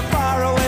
the faraway towns.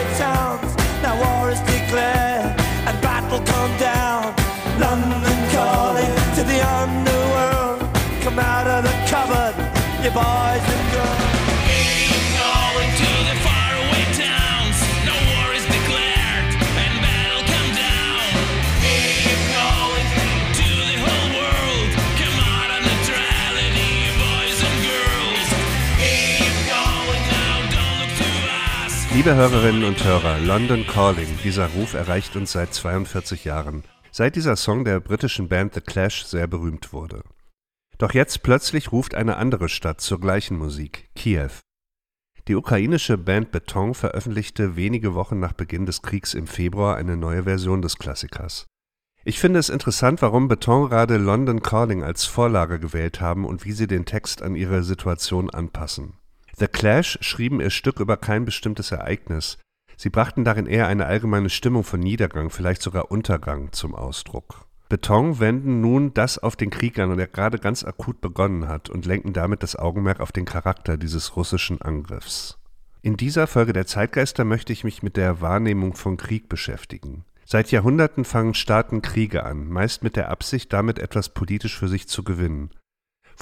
Liebe Hörerinnen und Hörer, London Calling, dieser Ruf erreicht uns seit 42 Jahren, seit dieser Song der britischen Band The Clash sehr berühmt wurde. Doch jetzt plötzlich ruft eine andere Stadt zur gleichen Musik, Kiew. Die ukrainische Band Beton veröffentlichte wenige Wochen nach Beginn des Kriegs im Februar eine neue Version des Klassikers. Ich finde es interessant, warum Beton gerade London Calling als Vorlage gewählt haben und wie sie den Text an ihre Situation anpassen. The Clash schrieben ihr Stück über kein bestimmtes Ereignis. Sie brachten darin eher eine allgemeine Stimmung von Niedergang, vielleicht sogar Untergang zum Ausdruck. Beton wenden nun das auf den Krieg an, der gerade ganz akut begonnen hat, und lenken damit das Augenmerk auf den Charakter dieses russischen Angriffs. In dieser Folge der Zeitgeister möchte ich mich mit der Wahrnehmung von Krieg beschäftigen. Seit Jahrhunderten fangen Staaten Kriege an, meist mit der Absicht, damit etwas politisch für sich zu gewinnen.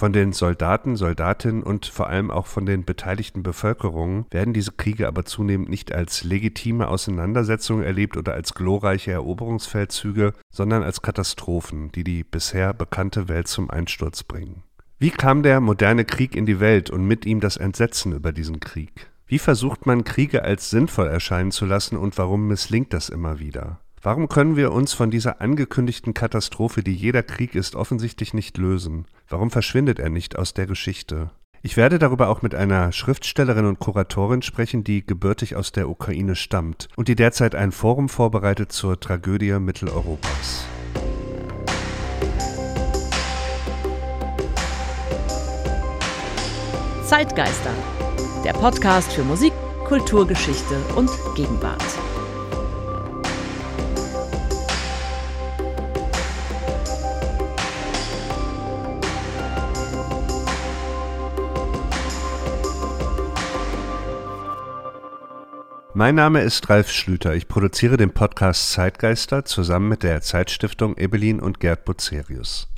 Von den Soldaten, Soldatinnen und vor allem auch von den beteiligten Bevölkerungen werden diese Kriege aber zunehmend nicht als legitime Auseinandersetzungen erlebt oder als glorreiche Eroberungsfeldzüge, sondern als Katastrophen, die die bisher bekannte Welt zum Einsturz bringen. Wie kam der moderne Krieg in die Welt und mit ihm das Entsetzen über diesen Krieg? Wie versucht man Kriege als sinnvoll erscheinen zu lassen und warum misslingt das immer wieder? Warum können wir uns von dieser angekündigten Katastrophe, die jeder Krieg ist, offensichtlich nicht lösen? Warum verschwindet er nicht aus der Geschichte? Ich werde darüber auch mit einer Schriftstellerin und Kuratorin sprechen, die gebürtig aus der Ukraine stammt und die derzeit ein Forum vorbereitet zur Tragödie Mitteleuropas. Zeitgeister, der Podcast für Musik, Kulturgeschichte und Gegenwart. Mein Name ist Ralf Schlüter. Ich produziere den Podcast Zeitgeister zusammen mit der Zeitstiftung Ebelin und Gerd Bucerius.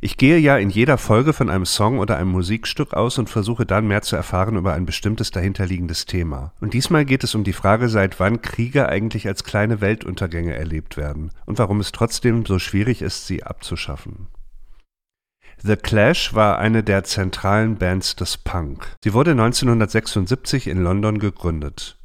Ich gehe ja in jeder Folge von einem Song oder einem Musikstück aus und versuche dann mehr zu erfahren über ein bestimmtes dahinterliegendes Thema. Und diesmal geht es um die Frage, seit wann Kriege eigentlich als kleine Weltuntergänge erlebt werden und warum es trotzdem so schwierig ist, sie abzuschaffen. The Clash war eine der zentralen Bands des Punk. Sie wurde 1976 in London gegründet.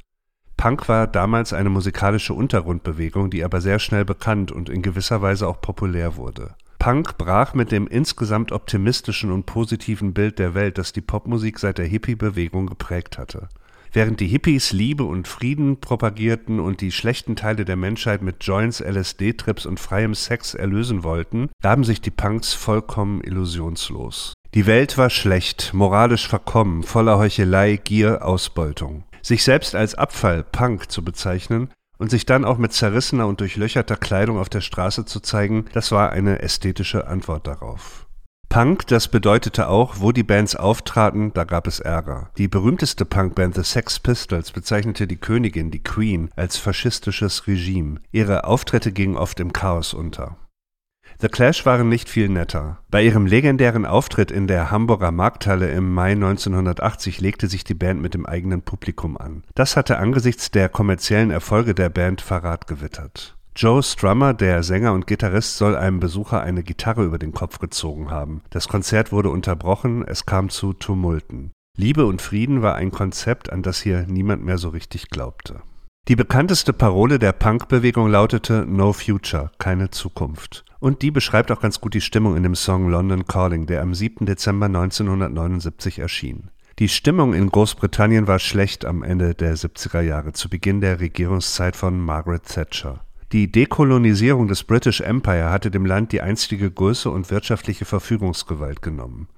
Punk war damals eine musikalische Untergrundbewegung, die aber sehr schnell bekannt und in gewisser Weise auch populär wurde. Punk brach mit dem insgesamt optimistischen und positiven Bild der Welt, das die Popmusik seit der Hippie-Bewegung geprägt hatte. Während die Hippies Liebe und Frieden propagierten und die schlechten Teile der Menschheit mit Joints, LSD-Trips und freiem Sex erlösen wollten, gaben sich die Punks vollkommen illusionslos. Die Welt war schlecht, moralisch verkommen, voller Heuchelei, Gier, Ausbeutung. Sich selbst als Abfall, Punk zu bezeichnen und sich dann auch mit zerrissener und durchlöcherter Kleidung auf der Straße zu zeigen, das war eine ästhetische Antwort darauf. Punk, das bedeutete auch, wo die Bands auftraten, da gab es Ärger. Die berühmteste Punkband The Sex Pistols bezeichnete die Königin, die Queen, als faschistisches Regime. Ihre Auftritte gingen oft im Chaos unter. The Clash waren nicht viel netter. Bei ihrem legendären Auftritt in der Hamburger Markthalle im Mai 1980 legte sich die Band mit dem eigenen Publikum an. Das hatte angesichts der kommerziellen Erfolge der Band Verrat gewittert. Joe Strummer, der Sänger und Gitarrist, soll einem Besucher eine Gitarre über den Kopf gezogen haben. Das Konzert wurde unterbrochen, es kam zu Tumulten. Liebe und Frieden war ein Konzept, an das hier niemand mehr so richtig glaubte. Die bekannteste Parole der Punkbewegung lautete No Future, keine Zukunft. Und die beschreibt auch ganz gut die Stimmung in dem Song London Calling, der am 7. Dezember 1979 erschien. Die Stimmung in Großbritannien war schlecht am Ende der 70er Jahre, zu Beginn der Regierungszeit von Margaret Thatcher. Die Dekolonisierung des British Empire hatte dem Land die einstige Größe und wirtschaftliche Verfügungsgewalt genommen.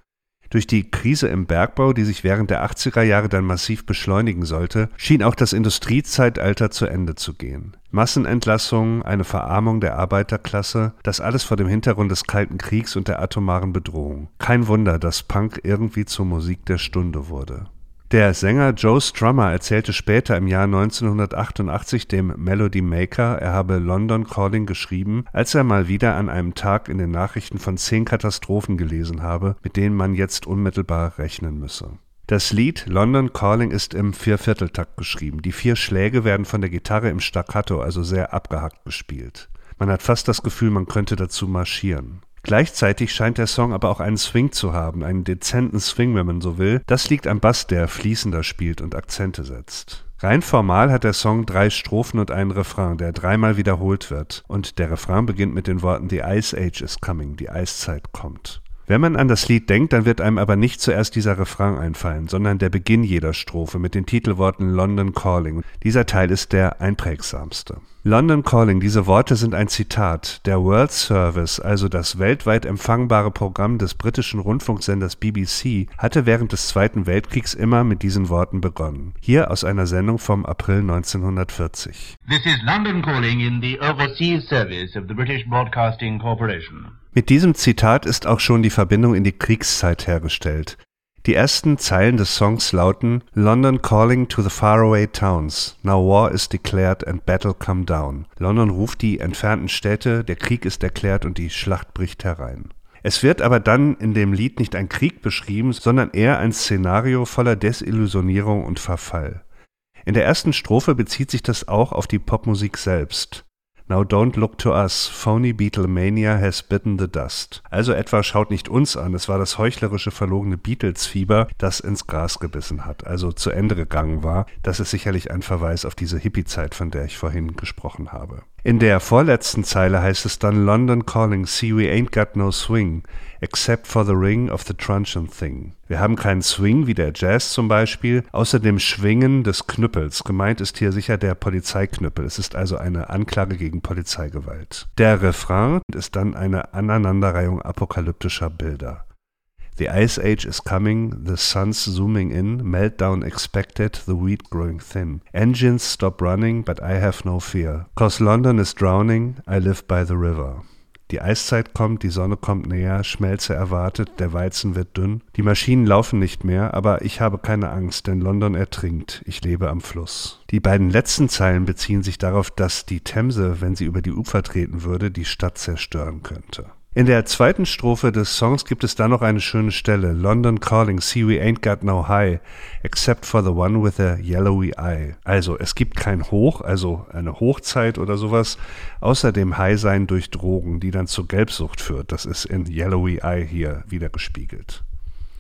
Durch die Krise im Bergbau, die sich während der 80er Jahre dann massiv beschleunigen sollte, schien auch das Industriezeitalter zu Ende zu gehen. Massenentlassungen, eine Verarmung der Arbeiterklasse, das alles vor dem Hintergrund des Kalten Kriegs und der atomaren Bedrohung. Kein Wunder, dass Punk irgendwie zur Musik der Stunde wurde. Der Sänger Joe Strummer erzählte später im Jahr 1988 dem Melody Maker, er habe London Calling geschrieben, als er mal wieder an einem Tag in den Nachrichten von zehn Katastrophen gelesen habe, mit denen man jetzt unmittelbar rechnen müsse. Das Lied London Calling ist im Viervierteltakt geschrieben. Die vier Schläge werden von der Gitarre im Staccato, also sehr abgehackt gespielt. Man hat fast das Gefühl, man könnte dazu marschieren. Gleichzeitig scheint der Song aber auch einen Swing zu haben, einen dezenten Swing, wenn man so will. Das liegt am Bass, der fließender spielt und Akzente setzt. Rein formal hat der Song drei Strophen und einen Refrain, der dreimal wiederholt wird. Und der Refrain beginnt mit den Worten The Ice Age is coming, die Eiszeit kommt. Wenn man an das Lied denkt, dann wird einem aber nicht zuerst dieser Refrain einfallen, sondern der Beginn jeder Strophe mit den Titelworten London Calling. Dieser Teil ist der einprägsamste. London Calling, diese Worte sind ein Zitat. Der World Service, also das weltweit empfangbare Programm des britischen Rundfunksenders BBC, hatte während des Zweiten Weltkriegs immer mit diesen Worten begonnen. Hier aus einer Sendung vom April 1940. This is London calling in the overseas service of the British Broadcasting Corporation. Mit diesem Zitat ist auch schon die Verbindung in die Kriegszeit hergestellt. Die ersten Zeilen des Songs lauten London calling to the faraway towns. Now war is declared and battle come down. London ruft die entfernten Städte, der Krieg ist erklärt und die Schlacht bricht herein. Es wird aber dann in dem Lied nicht ein Krieg beschrieben, sondern eher ein Szenario voller Desillusionierung und Verfall. In der ersten Strophe bezieht sich das auch auf die Popmusik selbst. Now don't look to us, phony Beatlemania has bitten the dust. Also etwa schaut nicht uns an, es war das heuchlerische verlogene Beatles-Fieber, das ins Gras gebissen hat, also zu Ende gegangen war. Das ist sicherlich ein Verweis auf diese Hippie-Zeit, von der ich vorhin gesprochen habe. In der vorletzten Zeile heißt es dann London calling, see we ain't got no swing, except for the ring of the truncheon thing. Wir haben keinen Swing wie der Jazz zum Beispiel, außer dem Schwingen des Knüppels. Gemeint ist hier sicher der Polizeiknüppel. Es ist also eine Anklage gegen Polizeigewalt. Der Refrain ist dann eine Aneinanderreihung apokalyptischer Bilder. The ice age is coming, the sun's zooming in, meltdown expected, the wheat growing thin. Engines stop running, but I have no fear. Cause London is drowning, I live by the river. Die Eiszeit kommt, die Sonne kommt näher, Schmelze erwartet, der Weizen wird dünn. Die Maschinen laufen nicht mehr, aber ich habe keine Angst, denn London ertrinkt, ich lebe am Fluss. Die beiden letzten Zeilen beziehen sich darauf, dass die Themse, wenn sie über die Ufer treten würde, die Stadt zerstören könnte. In der zweiten Strophe des Songs gibt es dann noch eine schöne Stelle. London calling, see we ain't got no high, except for the one with a yellowy eye. Also, es gibt kein Hoch, also eine Hochzeit oder sowas, außer dem High-Sein durch Drogen, die dann zur Gelbsucht führt. Das ist in Yellowy Eye hier wieder gespiegelt.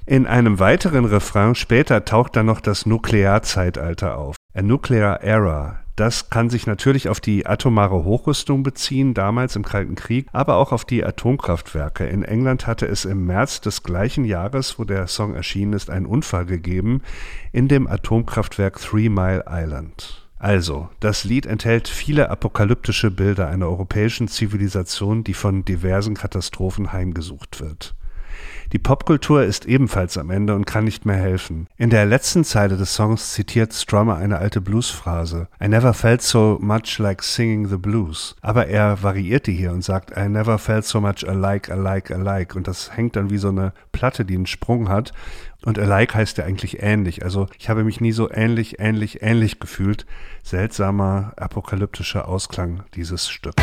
In einem weiteren Refrain später taucht dann noch das Nuklearzeitalter auf. A Nuclear Era, das kann sich natürlich auf die atomare Hochrüstung beziehen, damals im Kalten Krieg, aber auch auf die Atomkraftwerke. In England hatte es im März des gleichen Jahres, wo der Song erschienen ist, einen Unfall gegeben in dem Atomkraftwerk Three Mile Island. Also, das Lied enthält viele apokalyptische Bilder einer europäischen Zivilisation, die von diversen Katastrophen heimgesucht wird. Die Popkultur ist ebenfalls am Ende und kann nicht mehr helfen. In der letzten Zeile des Songs zitiert Strummer eine alte Bluesphrase. I never felt so much like singing the blues. Aber er variiert die hier und sagt I never felt so much alike, alike, alike. Und das hängt dann wie so eine Platte, die einen Sprung hat. Und alike heißt ja eigentlich ähnlich. Also ich habe mich nie so ähnlich, ähnlich, ähnlich gefühlt. Seltsamer, apokalyptischer Ausklang dieses Stücks.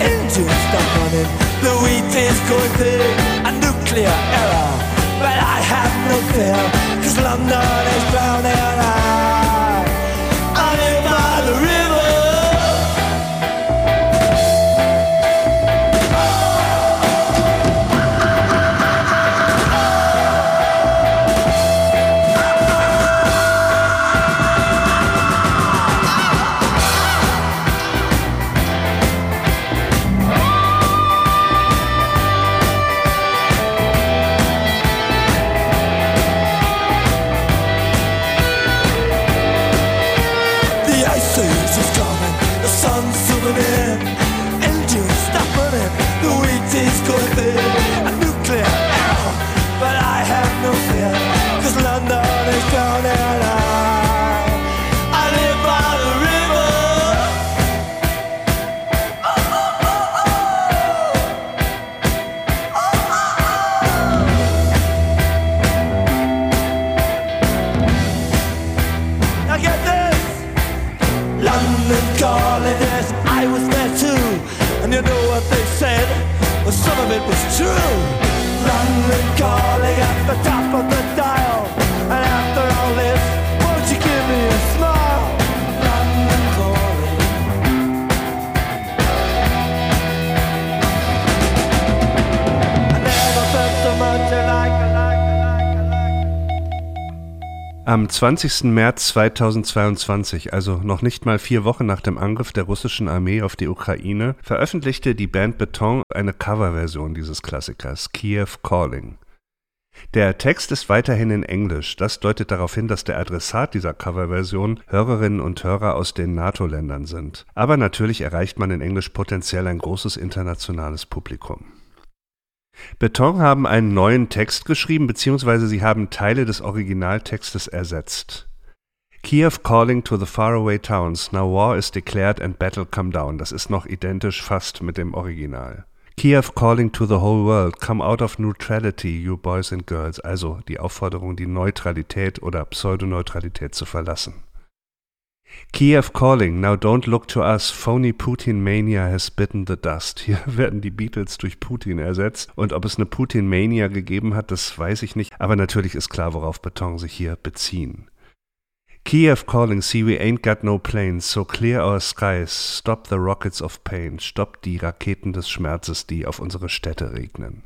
engines stop running, the wheat is going big, a nuclear error. But I have no fear, cause London is drowning I, I live by 20. März 2022, also noch nicht mal vier Wochen nach dem Angriff der russischen Armee auf die Ukraine, veröffentlichte die Band Beton eine Coverversion dieses Klassikers, Kiev Calling. Der Text ist weiterhin in Englisch. Das deutet darauf hin, dass der Adressat dieser Coverversion Hörerinnen und Hörer aus den NATO-Ländern sind. Aber natürlich erreicht man in Englisch potenziell ein großes internationales Publikum. Beton haben einen neuen Text geschrieben, beziehungsweise sie haben Teile des Originaltextes ersetzt. Kiev calling to the faraway towns, now war is declared and battle come down. Das ist noch identisch fast mit dem Original. Kiev calling to the whole world, come out of neutrality, you boys and girls. Also die Aufforderung, die Neutralität oder Pseudoneutralität zu verlassen. Kiev calling, now don't look to us, phony Putin mania has bitten the dust. Hier werden die Beatles durch Putin ersetzt. Und ob es eine Putin mania gegeben hat, das weiß ich nicht, aber natürlich ist klar, worauf Beton sich hier beziehen. Kiev calling, see we ain't got no planes, so clear our skies, stop the rockets of pain, stopp die Raketen des Schmerzes, die auf unsere Städte regnen.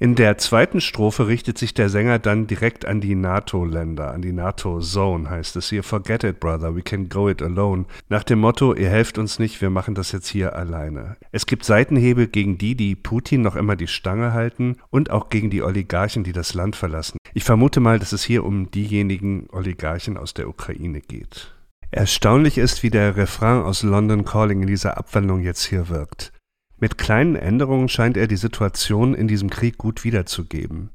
In der zweiten Strophe richtet sich der Sänger dann direkt an die NATO-Länder, an die NATO-Zone heißt es hier. Forget it, brother, we can go it alone. Nach dem Motto, ihr helft uns nicht, wir machen das jetzt hier alleine. Es gibt Seitenhebel gegen die, die Putin noch immer die Stange halten und auch gegen die Oligarchen, die das Land verlassen. Ich vermute mal, dass es hier um diejenigen Oligarchen aus der Ukraine geht. Erstaunlich ist, wie der Refrain aus London Calling in dieser Abwandlung jetzt hier wirkt. Mit kleinen Änderungen scheint er die Situation in diesem Krieg gut wiederzugeben.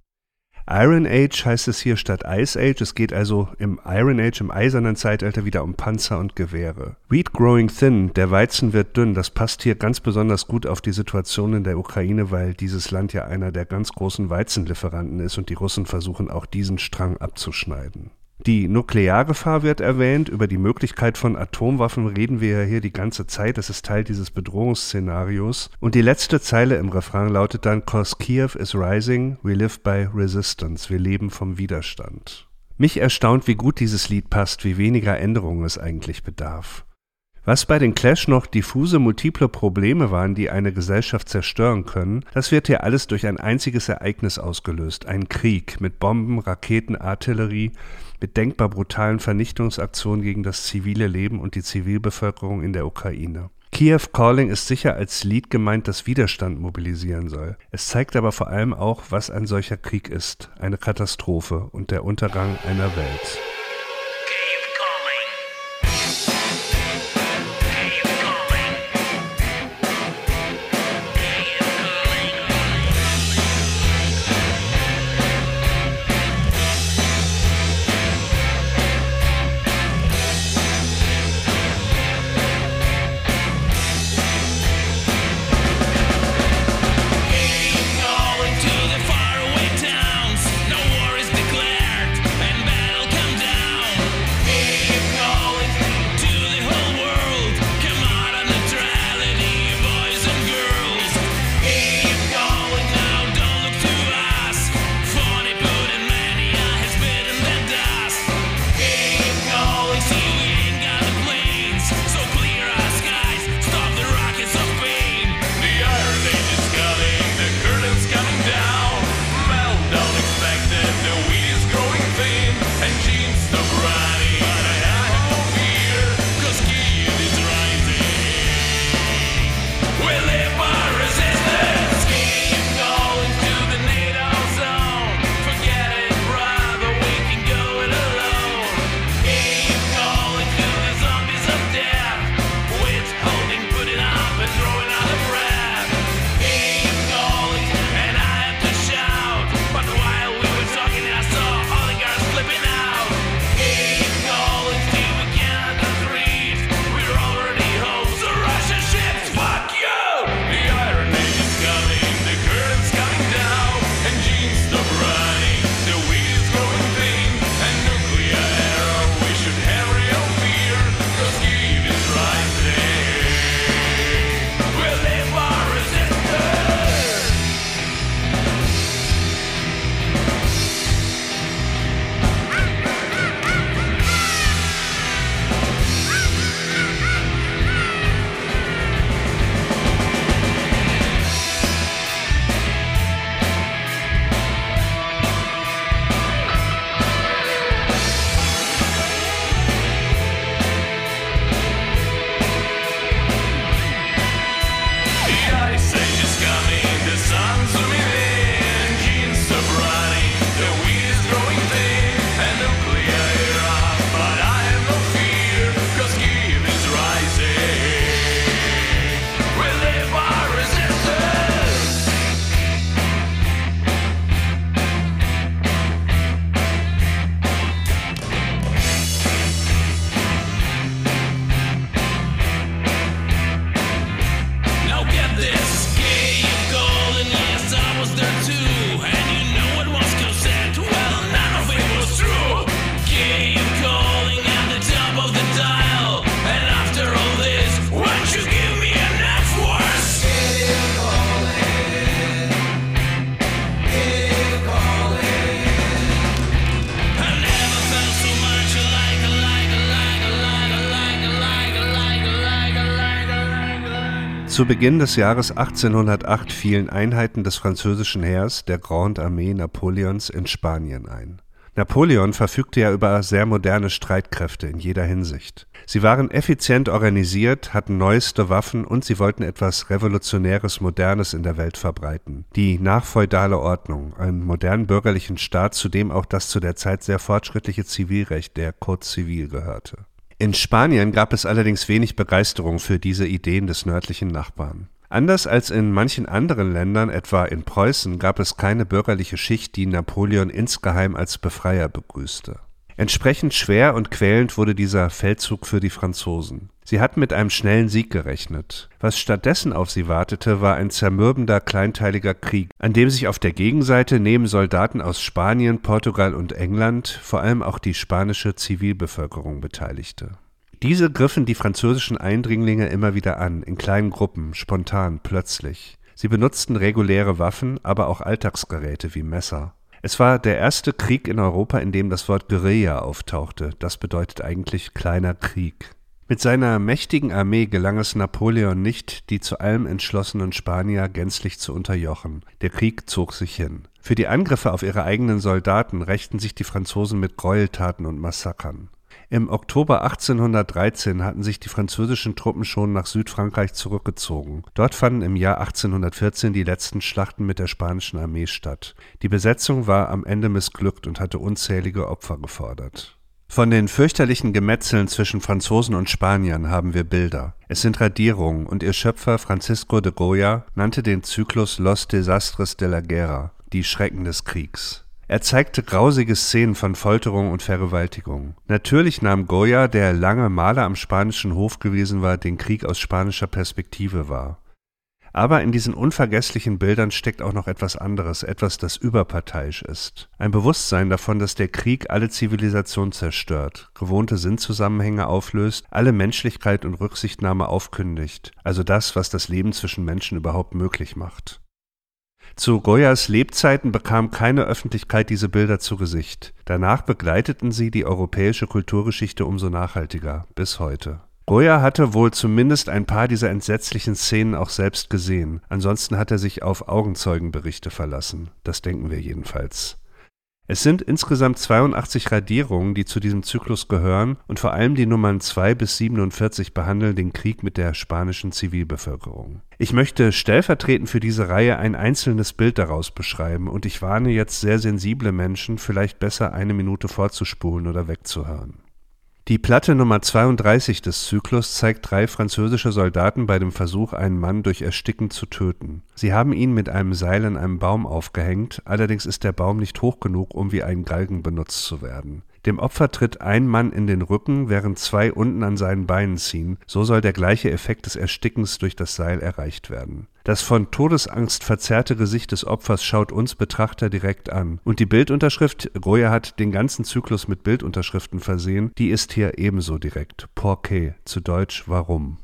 Iron Age heißt es hier statt Ice Age. Es geht also im Iron Age, im eisernen Zeitalter wieder um Panzer und Gewehre. Wheat growing thin, der Weizen wird dünn. Das passt hier ganz besonders gut auf die Situation in der Ukraine, weil dieses Land ja einer der ganz großen Weizenlieferanten ist und die Russen versuchen auch diesen Strang abzuschneiden. Die Nukleargefahr wird erwähnt. Über die Möglichkeit von Atomwaffen reden wir ja hier die ganze Zeit. Das ist Teil dieses Bedrohungsszenarios. Und die letzte Zeile im Refrain lautet dann, Cause Kiev is rising, we live by resistance. Wir leben vom Widerstand. Mich erstaunt, wie gut dieses Lied passt, wie weniger Änderungen es eigentlich bedarf. Was bei den Clash noch diffuse multiple Probleme waren, die eine Gesellschaft zerstören können, das wird hier alles durch ein einziges Ereignis ausgelöst, ein Krieg mit Bomben, Raketen, Artillerie, mit denkbar brutalen Vernichtungsaktionen gegen das zivile Leben und die Zivilbevölkerung in der Ukraine. Kiev Calling ist sicher als Lied gemeint, das Widerstand mobilisieren soll. Es zeigt aber vor allem auch, was ein solcher Krieg ist, eine Katastrophe und der Untergang einer Welt. Zu Beginn des Jahres 1808 fielen Einheiten des französischen Heers, der Grande Armee Napoleons, in Spanien ein. Napoleon verfügte ja über sehr moderne Streitkräfte in jeder Hinsicht. Sie waren effizient organisiert, hatten neueste Waffen und sie wollten etwas Revolutionäres, Modernes in der Welt verbreiten. Die nachfeudale Ordnung, einen modernen bürgerlichen Staat, zu dem auch das zu der Zeit sehr fortschrittliche Zivilrecht, der Code Civil, gehörte. In Spanien gab es allerdings wenig Begeisterung für diese Ideen des nördlichen Nachbarn. Anders als in manchen anderen Ländern, etwa in Preußen, gab es keine bürgerliche Schicht, die Napoleon insgeheim als Befreier begrüßte. Entsprechend schwer und quälend wurde dieser Feldzug für die Franzosen. Sie hatten mit einem schnellen Sieg gerechnet. Was stattdessen auf sie wartete, war ein zermürbender, kleinteiliger Krieg, an dem sich auf der Gegenseite neben Soldaten aus Spanien, Portugal und England vor allem auch die spanische Zivilbevölkerung beteiligte. Diese griffen die französischen Eindringlinge immer wieder an, in kleinen Gruppen, spontan, plötzlich. Sie benutzten reguläre Waffen, aber auch Alltagsgeräte wie Messer. Es war der erste Krieg in Europa, in dem das Wort Guerilla auftauchte. Das bedeutet eigentlich kleiner Krieg. Mit seiner mächtigen Armee gelang es Napoleon nicht, die zu allem entschlossenen Spanier gänzlich zu unterjochen. Der Krieg zog sich hin. Für die Angriffe auf ihre eigenen Soldaten rächten sich die Franzosen mit Gräueltaten und Massakern. Im Oktober 1813 hatten sich die französischen Truppen schon nach Südfrankreich zurückgezogen. Dort fanden im Jahr 1814 die letzten Schlachten mit der spanischen Armee statt. Die Besetzung war am Ende missglückt und hatte unzählige Opfer gefordert. Von den fürchterlichen Gemetzeln zwischen Franzosen und Spaniern haben wir Bilder. Es sind Radierungen und ihr Schöpfer Francisco de Goya nannte den Zyklus Los Desastres de la Guerra, die Schrecken des Kriegs. Er zeigte grausige Szenen von Folterung und Vergewaltigung. Natürlich nahm Goya, der lange Maler am spanischen Hof gewesen war, den Krieg aus spanischer Perspektive wahr. Aber in diesen unvergesslichen Bildern steckt auch noch etwas anderes, etwas, das überparteiisch ist. Ein Bewusstsein davon, dass der Krieg alle Zivilisation zerstört, gewohnte Sinnzusammenhänge auflöst, alle Menschlichkeit und Rücksichtnahme aufkündigt, also das, was das Leben zwischen Menschen überhaupt möglich macht. Zu Goyas Lebzeiten bekam keine Öffentlichkeit diese Bilder zu Gesicht. Danach begleiteten sie die europäische Kulturgeschichte umso nachhaltiger, bis heute. Goya hatte wohl zumindest ein paar dieser entsetzlichen Szenen auch selbst gesehen, ansonsten hat er sich auf Augenzeugenberichte verlassen, das denken wir jedenfalls. Es sind insgesamt 82 Radierungen, die zu diesem Zyklus gehören, und vor allem die Nummern 2 bis 47 behandeln den Krieg mit der spanischen Zivilbevölkerung. Ich möchte stellvertretend für diese Reihe ein einzelnes Bild daraus beschreiben, und ich warne jetzt sehr sensible Menschen, vielleicht besser eine Minute vorzuspulen oder wegzuhören. Die Platte Nummer 32 des Zyklus zeigt drei französische Soldaten bei dem Versuch, einen Mann durch Ersticken zu töten. Sie haben ihn mit einem Seil an einem Baum aufgehängt, allerdings ist der Baum nicht hoch genug, um wie ein Galgen benutzt zu werden. Dem Opfer tritt ein Mann in den Rücken, während zwei unten an seinen Beinen ziehen. So soll der gleiche Effekt des Erstickens durch das Seil erreicht werden. Das von Todesangst verzerrte Gesicht des Opfers schaut uns Betrachter direkt an. Und die Bildunterschrift, Goya hat den ganzen Zyklus mit Bildunterschriften versehen, die ist hier ebenso direkt. Porqué, zu Deutsch warum.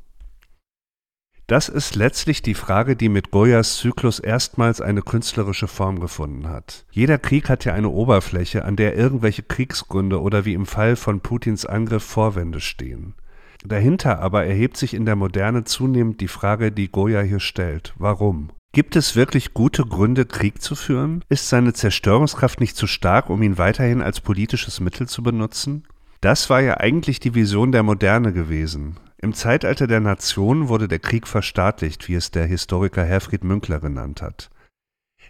Das ist letztlich die Frage, die mit Goyas Zyklus erstmals eine künstlerische Form gefunden hat. Jeder Krieg hat ja eine Oberfläche, an der irgendwelche Kriegsgründe oder wie im Fall von Putins Angriff Vorwände stehen. Dahinter aber erhebt sich in der Moderne zunehmend die Frage, die Goya hier stellt. Warum? Gibt es wirklich gute Gründe, Krieg zu führen? Ist seine Zerstörungskraft nicht zu stark, um ihn weiterhin als politisches Mittel zu benutzen? Das war ja eigentlich die Vision der Moderne gewesen. Im Zeitalter der Nation wurde der Krieg verstaatlicht, wie es der Historiker Herfried Münkler genannt hat.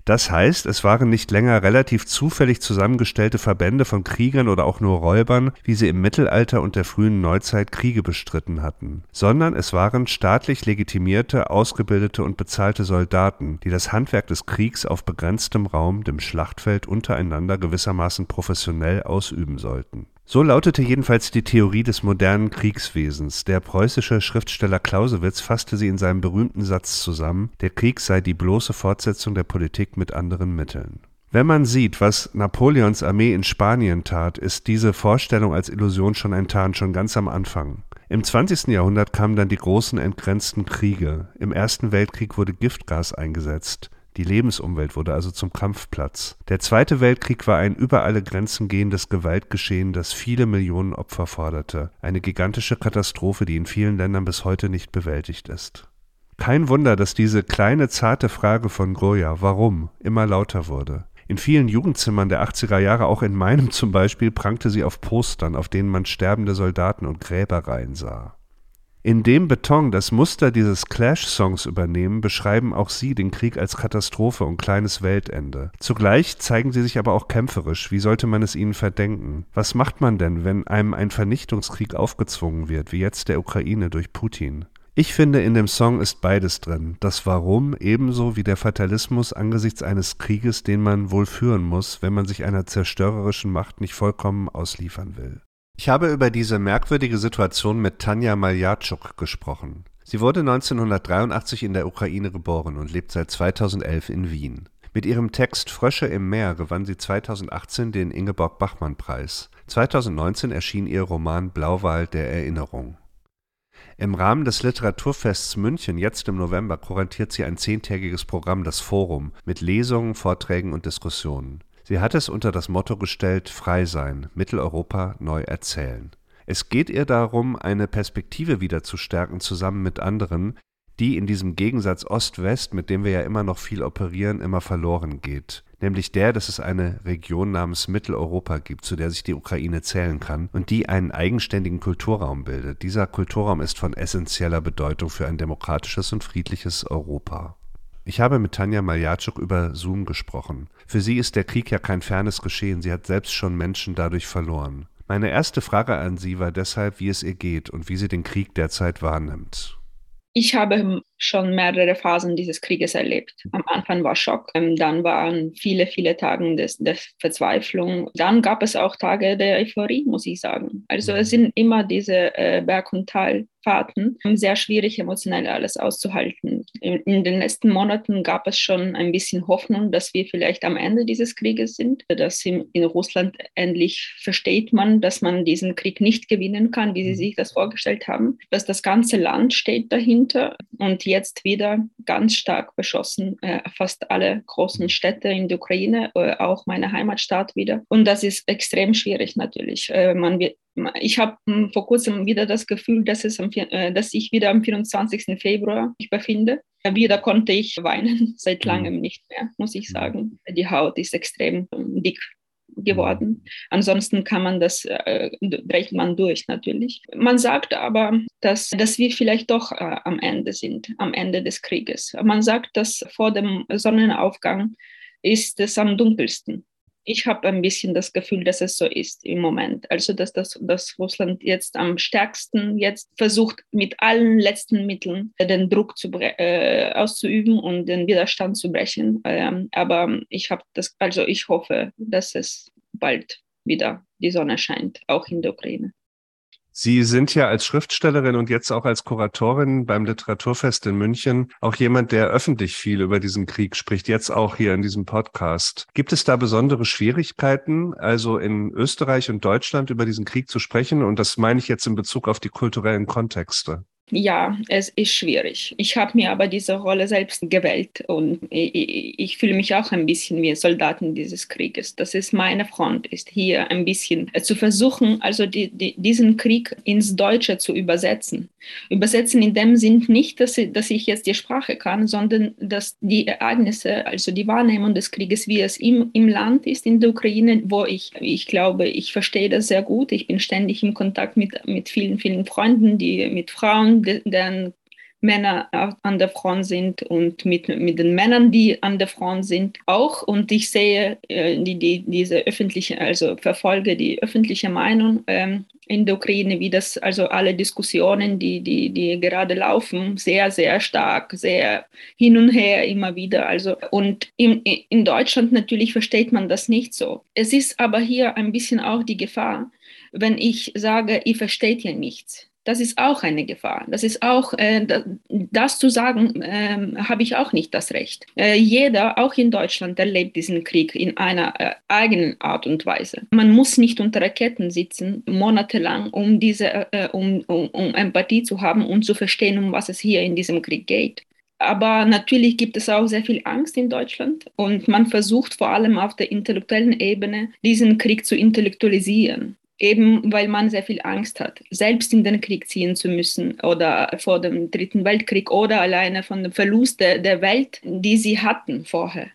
Das heißt, es waren nicht länger relativ zufällig zusammengestellte Verbände von Kriegern oder auch nur Räubern, wie sie im Mittelalter und der frühen Neuzeit Kriege bestritten hatten, sondern es waren staatlich legitimierte, ausgebildete und bezahlte Soldaten, die das Handwerk des Kriegs auf begrenztem Raum, dem Schlachtfeld, untereinander gewissermaßen professionell ausüben sollten so lautete jedenfalls die Theorie des modernen Kriegswesens. Der preußische Schriftsteller Clausewitz fasste sie in seinem berühmten Satz zusammen: Der Krieg sei die bloße Fortsetzung der Politik mit anderen Mitteln. Wenn man sieht, was Napoleons Armee in Spanien tat, ist diese Vorstellung als Illusion schon enttarnt, schon ganz am Anfang. Im 20. Jahrhundert kamen dann die großen entgrenzten Kriege. Im Ersten Weltkrieg wurde Giftgas eingesetzt. Die Lebensumwelt wurde also zum Kampfplatz. Der Zweite Weltkrieg war ein über alle Grenzen gehendes Gewaltgeschehen, das viele Millionen Opfer forderte. Eine gigantische Katastrophe, die in vielen Ländern bis heute nicht bewältigt ist. Kein Wunder, dass diese kleine zarte Frage von Goya, warum, immer lauter wurde. In vielen Jugendzimmern der 80er Jahre, auch in meinem zum Beispiel, prangte sie auf Postern, auf denen man sterbende Soldaten und Gräberreihen sah. In dem Beton das Muster dieses Clash-Songs übernehmen, beschreiben auch sie den Krieg als Katastrophe und kleines Weltende. Zugleich zeigen sie sich aber auch kämpferisch. Wie sollte man es ihnen verdenken? Was macht man denn, wenn einem ein Vernichtungskrieg aufgezwungen wird, wie jetzt der Ukraine durch Putin? Ich finde, in dem Song ist beides drin. Das Warum ebenso wie der Fatalismus angesichts eines Krieges, den man wohl führen muss, wenn man sich einer zerstörerischen Macht nicht vollkommen ausliefern will. Ich habe über diese merkwürdige Situation mit Tanja Maljatschuk gesprochen. Sie wurde 1983 in der Ukraine geboren und lebt seit 2011 in Wien. Mit ihrem Text Frösche im Meer gewann sie 2018 den Ingeborg Bachmann Preis. 2019 erschien ihr Roman Blauwal der Erinnerung. Im Rahmen des Literaturfests München jetzt im November kuratiert sie ein zehntägiges Programm Das Forum mit Lesungen, Vorträgen und Diskussionen. Sie hat es unter das Motto gestellt Frei sein, Mitteleuropa neu erzählen. Es geht ihr darum, eine Perspektive wieder zu stärken zusammen mit anderen, die in diesem Gegensatz Ost-West, mit dem wir ja immer noch viel operieren, immer verloren geht. Nämlich der, dass es eine Region namens Mitteleuropa gibt, zu der sich die Ukraine zählen kann und die einen eigenständigen Kulturraum bildet. Dieser Kulturraum ist von essentieller Bedeutung für ein demokratisches und friedliches Europa. Ich habe mit Tanja Maljatschuk über Zoom gesprochen. Für sie ist der Krieg ja kein fernes Geschehen, sie hat selbst schon Menschen dadurch verloren. Meine erste Frage an sie war deshalb, wie es ihr geht und wie sie den Krieg derzeit wahrnimmt. Ich habe schon mehrere Phasen dieses Krieges erlebt. Am Anfang war Schock, ähm, dann waren viele, viele Tage des, der Verzweiflung. Dann gab es auch Tage der Euphorie, muss ich sagen. Also es sind immer diese äh, Berg- und Talfahrten, sehr schwierig emotionell alles auszuhalten. In, in, den letzten Monaten gab es schon ein bisschen Hoffnung, dass wir vielleicht am Ende dieses Krieges sind, dass in, in Russland endlich versteht man, dass man diesen Krieg nicht gewinnen kann, wie sie sich das vorgestellt haben, dass das ganze Land steht dahinter und jetzt wieder ganz stark beschossen, äh, fast alle großen Städte in der Ukraine, äh, auch meine Heimatstadt wieder. Und das ist extrem schwierig natürlich. Äh, man wird, ich habe hm, vor kurzem wieder das Gefühl, dass, es am, äh, dass ich wieder am 24. Februar mich befinde. Wieder konnte ich weinen, seit mhm. langem nicht mehr, muss ich sagen. Die Haut ist extrem ähm, dick geworden. Ansonsten kann man das, äh, brecht man durch natürlich. Man sagt aber, dass, dass wir vielleicht doch äh, am Ende sind, am Ende des Krieges. Man sagt, dass vor dem Sonnenaufgang ist es am dunkelsten ich habe ein bisschen das Gefühl, dass es so ist im Moment. Also, dass, das, dass Russland jetzt am stärksten jetzt versucht, mit allen letzten Mitteln den Druck zu, äh, auszuüben und den Widerstand zu brechen. Ähm, aber ich habe das, also ich hoffe, dass es bald wieder die Sonne scheint, auch in der Ukraine. Sie sind ja als Schriftstellerin und jetzt auch als Kuratorin beim Literaturfest in München auch jemand, der öffentlich viel über diesen Krieg spricht, jetzt auch hier in diesem Podcast. Gibt es da besondere Schwierigkeiten, also in Österreich und Deutschland über diesen Krieg zu sprechen? Und das meine ich jetzt in Bezug auf die kulturellen Kontexte. Ja, es ist schwierig. Ich habe mir aber diese Rolle selbst gewählt und ich, ich, fühle mich auch ein bisschen wie Soldaten dieses Krieges. Das ist meine Front, ist hier ein bisschen äh, zu versuchen, also die, die, diesen Krieg ins Deutsche zu übersetzen. Übersetzen in dem Sinn nicht, dass ich, dass ich jetzt die Sprache kann, sondern dass die Ereignisse, also die Wahrnehmung des Krieges, wie es im, im Land ist, in der Ukraine, wo ich, ich glaube, ich verstehe das sehr gut. Ich bin ständig im Kontakt mit, mit vielen, vielen Freunden, die mit Frauen, deren Männer an der Front sind und mit, mit den Männern, die an der Front sind, auch. Und ich sehe äh, die, die, diese öffentliche, also verfolge die öffentliche Meinung ähm, in der Ukraine, wie das, also alle Diskussionen, die, die, die gerade laufen, sehr, sehr stark, sehr hin und her immer wieder. Also, und in, in Deutschland natürlich versteht man das nicht so. Es ist aber hier ein bisschen auch die Gefahr, wenn ich sage, ihr versteht ja nichts das ist auch eine Gefahr. Das ist auch, äh, das zu sagen, äh, habe ich auch nicht das Recht. Äh, jeder, auch in Deutschland, erlebt diesen Krieg in einer äh, eigenen Art und Weise. Man muss nicht unter Raketen sitzen, monatelang, um, diese, äh, um, um, um Empathie zu haben und zu verstehen, um was es hier in diesem Krieg geht. Aber natürlich gibt es auch sehr viel Angst in Deutschland und man versucht vor allem auf der intellektuellen Ebene diesen Krieg zu intellektualisieren eben weil man sehr viel Angst hat, selbst in den Krieg ziehen zu müssen oder vor dem Dritten Weltkrieg oder alleine von dem Verlust der, Welt, die sie hatten vorher.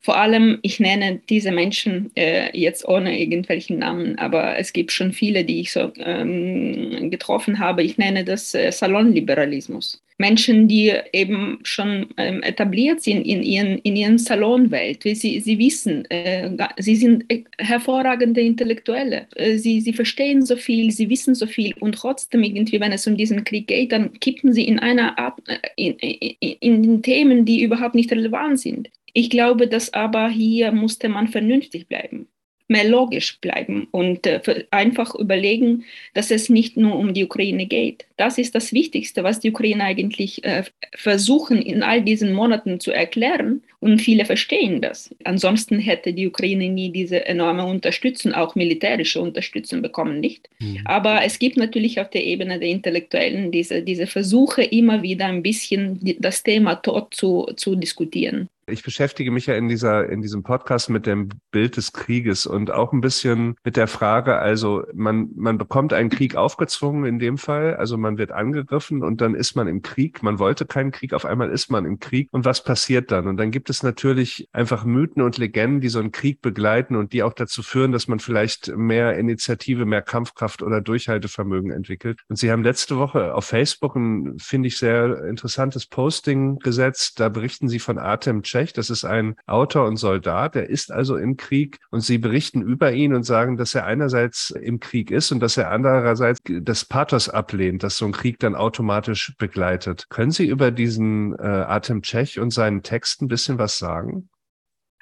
Vor allem, ich nenne diese Menschen äh, jetzt ohne irgendwelchen Namen, aber es gibt schon viele, die ich so ähm, getroffen habe. Ich nenne das äh, Salonliberalismus. Menschen, die eben schon ähm, etabliert sind in ihren, in ihren Salonwelt. Sie, sie wissen, äh, sie sind äh, hervorragende Intellektuelle. Äh, sie, sie verstehen so viel, sie wissen so viel und trotzdem irgendwie, wenn es um diesen Krieg geht, dann kippen sie in einer Art, äh, in, in, in Themen, die überhaupt nicht relevant sind. Ich glaube, dass aber hier musste man vernünftig bleiben mehr logisch bleiben und äh, einfach überlegen, dass es nicht nur um die Ukraine geht. Das ist das Wichtigste, was die Ukraine eigentlich äh, versuchen in all diesen Monaten zu erklären und viele verstehen das. Ansonsten hätte die Ukraine nie diese enorme Unterstützung, auch militärische Unterstützung bekommen, nicht. Mhm. Aber es gibt natürlich auf der Ebene der Intellektuellen diese, diese Versuche, immer wieder ein bisschen das Thema tot zu, zu diskutieren. Ich beschäftige mich ja in dieser, in diesem Podcast mit dem Bild des Krieges und auch ein bisschen mit der Frage, also man, man bekommt einen Krieg aufgezwungen in dem Fall, also man wird angegriffen und dann ist man im Krieg. Man wollte keinen Krieg, auf einmal ist man im Krieg und was passiert dann? Und dann gibt es natürlich einfach Mythen und Legenden, die so einen Krieg begleiten und die auch dazu führen, dass man vielleicht mehr Initiative, mehr Kampfkraft oder Durchhaltevermögen entwickelt. Und Sie haben letzte Woche auf Facebook ein, finde ich, sehr interessantes Posting gesetzt. Da berichten Sie von Artem Cech Tschech. Das ist ein Autor und Soldat, der ist also im Krieg und sie berichten über ihn und sagen, dass er einerseits im Krieg ist und dass er andererseits das Pathos ablehnt, dass so ein Krieg dann automatisch begleitet. Können Sie über diesen äh, Atem Tschech und seinen Text ein bisschen was sagen?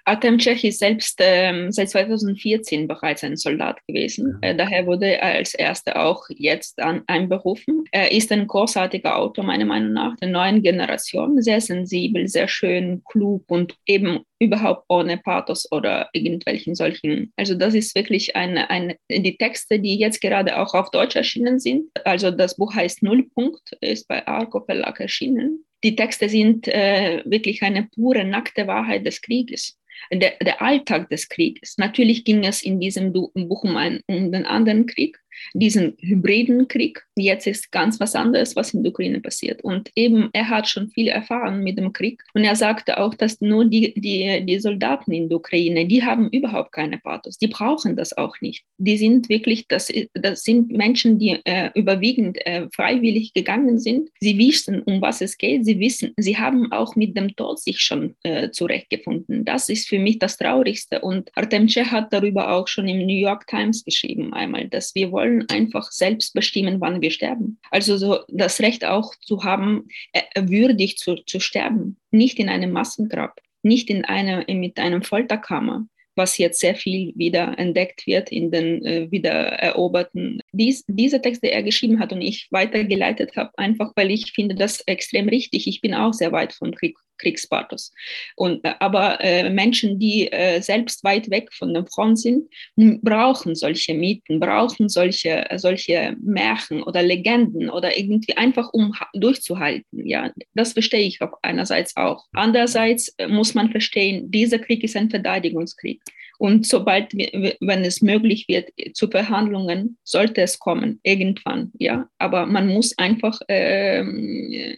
Artem Tschech ist selbst ähm, seit 2014 bereits ein Soldat gewesen. Ja. Äh, daher wurde er als erster auch jetzt an, einberufen. Er ist ein großartiger Autor, meiner Meinung nach, der neuen Generation. Sehr sensibel, sehr schön, klug und eben überhaupt ohne Pathos oder irgendwelchen solchen. Also das ist wirklich eine, eine, die Texte, die jetzt gerade auch auf Deutsch erschienen sind. Also das Buch heißt Nullpunkt, ist bei Arco Verlag erschienen. Die Texte sind äh, wirklich eine pure, nackte Wahrheit des Krieges der, der Alltag des Krieges. Natürlich ging es in diesem Buch um, einen, um den anderen Krieg, diesen hybriden Krieg. Jetzt ist ganz was anderes, was in der Ukraine passiert. Und eben, er hat schon viel erfahren mit dem Krieg. Und er sagte auch, dass nur die, die, die Soldaten in der Ukraine, die haben überhaupt keine Pathos. Die brauchen das auch nicht. Die sind wirklich, das, das sind Menschen, die äh, überwiegend äh, freiwillig gegangen sind. Sie wissen, um was es geht. Sie wissen, sie haben auch mit dem Tod sich schon äh, zurechtgefunden. Das ist für mich das Traurigste. Und Artem Che hat darüber auch schon im New York Times geschrieben einmal, dass wir wollen, wollen einfach selbst bestimmen, wann wir sterben. Also so das Recht auch zu haben, äh, würdig zu, zu sterben, nicht in einem Massengrab, nicht in einer, mit einem Folterkammer, was jetzt sehr viel wieder entdeckt wird in den äh, wiedereroberten. Dies, diese Texte, die er geschrieben hat und ich weitergeleitet habe, einfach weil ich finde das extrem richtig. Ich bin auch sehr weit von Krieg Kriegspathos. Und, äh, aber äh, Menschen, die äh, selbst weit weg von der Front sind, brauchen solche Mythen, brauchen solche, solche Märchen oder Legenden oder irgendwie einfach, um durchzuhalten. Ja, das verstehe ich auch einerseits auch. Andererseits äh, muss man verstehen, dieser Krieg ist ein Verteidigungskrieg. Und sobald, wenn es möglich wird, zu Verhandlungen, sollte es kommen, irgendwann, ja. Aber man muss einfach ähm,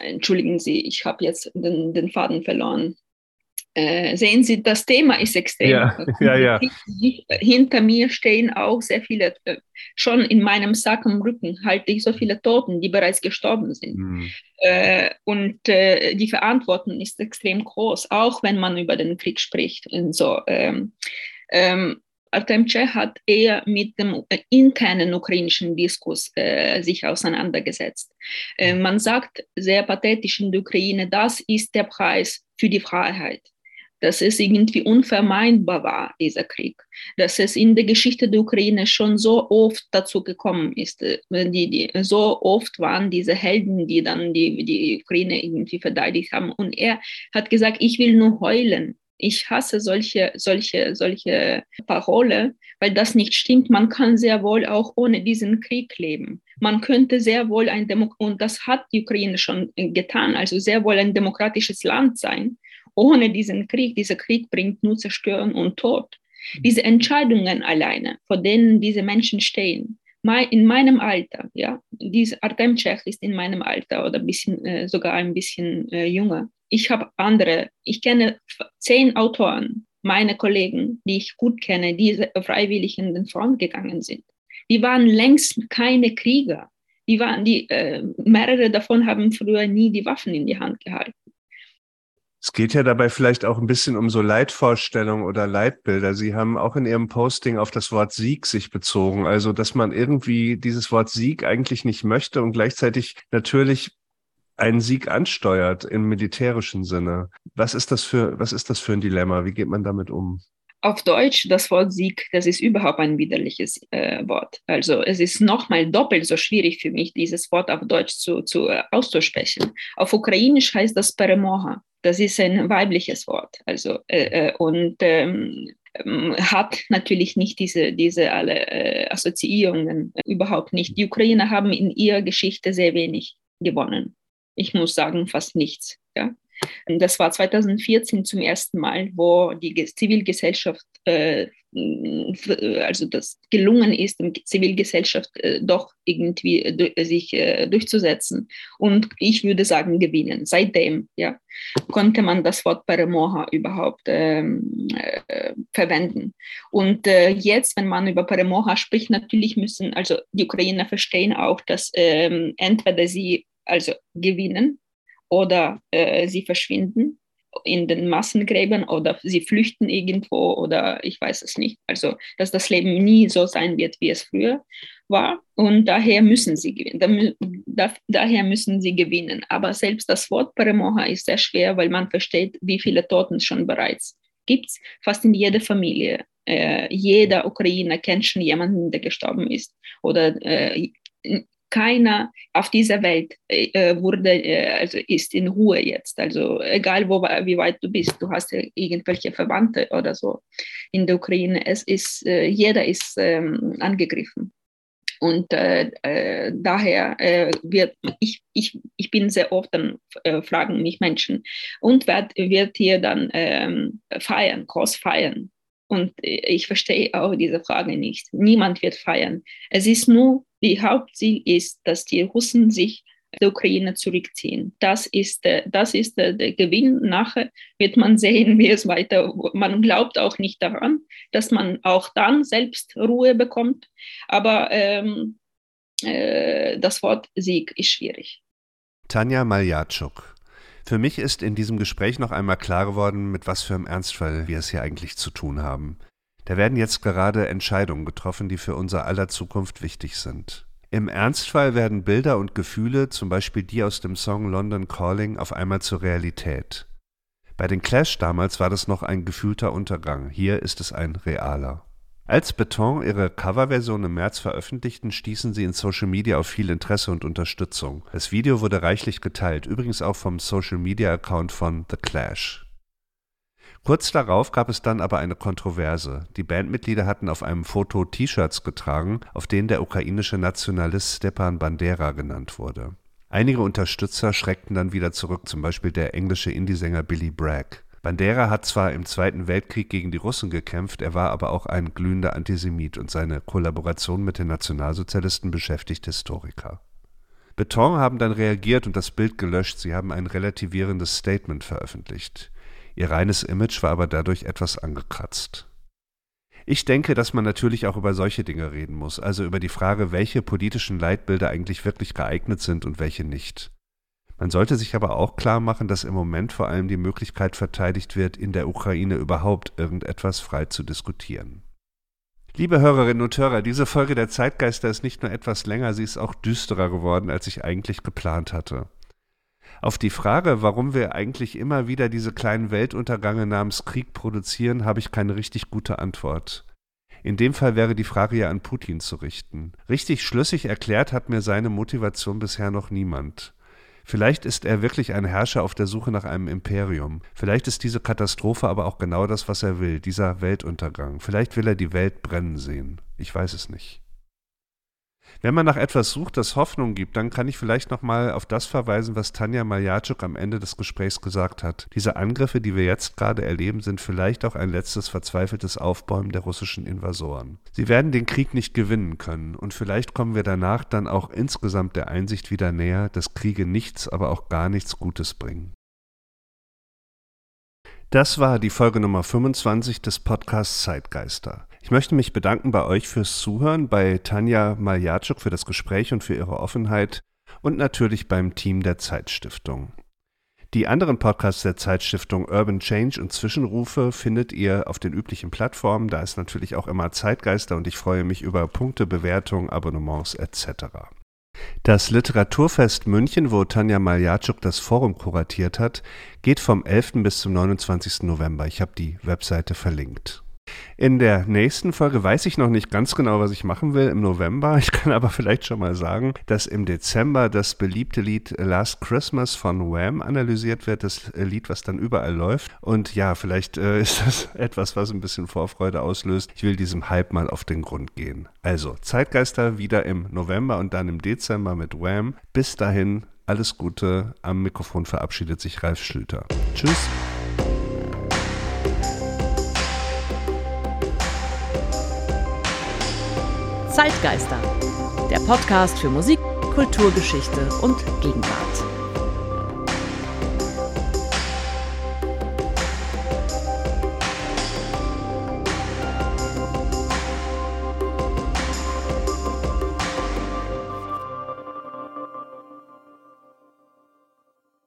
entschuldigen Sie, ich habe jetzt den, den Faden verloren. Äh, sehen Sie, das Thema ist extrem. Ja, ja, ja. Hinter mir stehen auch sehr viele, äh, schon in meinem Sack am Rücken halte ich so viele Toten, die bereits gestorben sind. Mhm. Äh, und die Verantwortung ist extrem groß, auch wenn man über den Krieg spricht. Und so. Ähm, ähm, Artemche hat eher mit dem internen ukrainischen Diskurs äh, sich auseinandergesetzt. Äh, man sagt sehr pathetisch in der Ukraine, das ist der Preis für die Freiheit. Dass es irgendwie unvermeidbar war, dieser Krieg. Dass es in der Geschichte der Ukraine schon so oft dazu gekommen ist. Äh, die, die, so oft waren diese Helden, die dann die, die Ukraine irgendwie verteidigt haben. Und er hat gesagt, ich will nur heulen ich hasse solche, solche, solche Parole, weil das nicht stimmt. Man kann sehr wohl auch ohne diesen Krieg leben. Man könnte sehr wohl ein Demo und das hat die Ukraine schon getan, also sehr wohl ein demokratisches Land sein, ohne diesen Krieg. Dieser Krieg bringt nur Zerstörung und Tod. Diese Entscheidungen alleine, vor denen diese Menschen stehen, in meinem Alter, ja, dieser Artem Tschech ist in meinem Alter oder ein bisschen, äh, sogar ein bisschen äh, jünger. Ich habe andere, ich kenne zehn Autoren, meine Kollegen, die ich gut kenne, die freiwillig in den Front gegangen sind. Die waren längst keine Krieger. Die waren, die, äh, mehrere davon haben früher nie die Waffen in die Hand gehalten. Es geht ja dabei vielleicht auch ein bisschen um so Leitvorstellungen oder Leitbilder. Sie haben auch in Ihrem Posting auf das Wort Sieg sich bezogen. Also, dass man irgendwie dieses Wort Sieg eigentlich nicht möchte und gleichzeitig natürlich einen Sieg ansteuert im militärischen Sinne. Was ist das für, was ist das für ein Dilemma? Wie geht man damit um? Auf Deutsch, das Wort Sieg, das ist überhaupt ein widerliches äh, Wort. Also es ist nochmal doppelt so schwierig für mich, dieses Wort auf Deutsch zu, zu äh, auszusprechen. Auf Ukrainisch heißt das Peremoha. Das ist ein weibliches Wort. Also, äh, äh und ähm, ähm, hat natürlich nicht diese, diese alle äh, Assoziierungen, äh, überhaupt nicht. Die Ukrainer haben in ihrer Geschichte sehr wenig gewonnen. Ich muss sagen, fast nichts. Ja? Das war 2014 zum ersten Mal, wo die Zivilgesellschaft, äh, also das gelungen ist, die Zivilgesellschaft äh, doch irgendwie äh, sich äh, durchzusetzen. Und ich würde sagen, gewinnen. Seitdem ja, konnte man das Wort Paramoha überhaupt ähm, äh, verwenden. Und äh, jetzt, wenn man über Paramoha spricht, natürlich müssen, also die Ukrainer verstehen auch, dass ähm, entweder sie also gewinnen oder äh, sie verschwinden in den Massengräben oder sie flüchten irgendwo oder ich weiß es nicht. Also, dass das Leben nie so sein wird, wie es früher war und daher müssen sie gewinnen. Da, daher müssen sie gewinnen. Aber selbst das Wort Paramoha ist sehr schwer, weil man versteht, wie viele Toten schon bereits gibt. Fast in jeder Familie. Äh, jeder Ukrainer kennt schon jemanden, der gestorben ist oder äh, keiner auf dieser Welt äh, wurde, äh, also ist in Ruhe jetzt. Also egal wo, wie weit du bist, du hast ja irgendwelche Verwandte oder so in der Ukraine. Es ist, äh, jeder ist ähm, angegriffen. Und äh, äh, daher äh, wird, ich, ich, ich bin sehr oft, dann fragen mich Menschen, und wird, wird hier dann ähm, feiern, groß feiern? Und ich verstehe auch diese Frage nicht. Niemand wird feiern. Es ist nur die Hauptziel ist, dass die Russen sich der Ukraine zurückziehen. Das ist, das ist der, der Gewinn. Nachher wird man sehen, wie es weiter. Man glaubt auch nicht daran, dass man auch dann selbst Ruhe bekommt. Aber ähm, äh, das Wort Sieg ist schwierig. Tanja Maljatschuk. Für mich ist in diesem Gespräch noch einmal klar geworden, mit was für einem Ernstfall wir es hier eigentlich zu tun haben. Da werden jetzt gerade Entscheidungen getroffen, die für unser aller Zukunft wichtig sind. Im Ernstfall werden Bilder und Gefühle, zum Beispiel die aus dem Song London Calling, auf einmal zur Realität. Bei den Clash damals war das noch ein gefühlter Untergang, hier ist es ein realer. Als Beton ihre Coverversion im März veröffentlichten, stießen sie in Social Media auf viel Interesse und Unterstützung. Das Video wurde reichlich geteilt, übrigens auch vom Social Media Account von The Clash. Kurz darauf gab es dann aber eine Kontroverse. Die Bandmitglieder hatten auf einem Foto T-Shirts getragen, auf denen der ukrainische Nationalist Stepan Bandera genannt wurde. Einige Unterstützer schreckten dann wieder zurück, zum Beispiel der englische Indie-Sänger Billy Bragg. Bandera hat zwar im Zweiten Weltkrieg gegen die Russen gekämpft, er war aber auch ein glühender Antisemit und seine Kollaboration mit den Nationalsozialisten beschäftigt Historiker. Beton haben dann reagiert und das Bild gelöscht, sie haben ein relativierendes Statement veröffentlicht. Ihr reines Image war aber dadurch etwas angekratzt. Ich denke, dass man natürlich auch über solche Dinge reden muss, also über die Frage, welche politischen Leitbilder eigentlich wirklich geeignet sind und welche nicht. Man sollte sich aber auch klar machen, dass im Moment vor allem die Möglichkeit verteidigt wird, in der Ukraine überhaupt irgendetwas frei zu diskutieren. Liebe Hörerinnen und Hörer, diese Folge der Zeitgeister ist nicht nur etwas länger, sie ist auch düsterer geworden, als ich eigentlich geplant hatte. Auf die Frage, warum wir eigentlich immer wieder diese kleinen Weltuntergange namens Krieg produzieren, habe ich keine richtig gute Antwort. In dem Fall wäre die Frage ja an Putin zu richten. Richtig schlüssig erklärt hat mir seine Motivation bisher noch niemand. Vielleicht ist er wirklich ein Herrscher auf der Suche nach einem Imperium. Vielleicht ist diese Katastrophe aber auch genau das, was er will, dieser Weltuntergang. Vielleicht will er die Welt brennen sehen. Ich weiß es nicht. Wenn man nach etwas sucht, das Hoffnung gibt, dann kann ich vielleicht nochmal auf das verweisen, was Tanja Maljatschuk am Ende des Gesprächs gesagt hat. Diese Angriffe, die wir jetzt gerade erleben, sind vielleicht auch ein letztes verzweifeltes Aufbäumen der russischen Invasoren. Sie werden den Krieg nicht gewinnen können und vielleicht kommen wir danach dann auch insgesamt der Einsicht wieder näher, dass Kriege nichts, aber auch gar nichts Gutes bringen. Das war die Folge Nummer 25 des Podcasts Zeitgeister. Ich möchte mich bedanken bei euch fürs Zuhören, bei Tanja Maljatschuk für das Gespräch und für ihre Offenheit und natürlich beim Team der Zeitstiftung. Die anderen Podcasts der Zeitstiftung Urban Change und Zwischenrufe findet ihr auf den üblichen Plattformen. Da ist natürlich auch immer Zeitgeister und ich freue mich über Punkte, Bewertungen, Abonnements etc. Das Literaturfest München, wo Tanja Maljatschuk das Forum kuratiert hat, geht vom 11. bis zum 29. November. Ich habe die Webseite verlinkt. In der nächsten Folge weiß ich noch nicht ganz genau, was ich machen will im November. Ich kann aber vielleicht schon mal sagen, dass im Dezember das beliebte Lied Last Christmas von Wham analysiert wird, das Lied, was dann überall läuft. Und ja, vielleicht äh, ist das etwas, was ein bisschen Vorfreude auslöst. Ich will diesem Hype mal auf den Grund gehen. Also, Zeitgeister wieder im November und dann im Dezember mit Wham. Bis dahin, alles Gute. Am Mikrofon verabschiedet sich Ralf Schlüter. Tschüss. Zeitgeister, der Podcast für Musik, Kulturgeschichte und Gegenwart.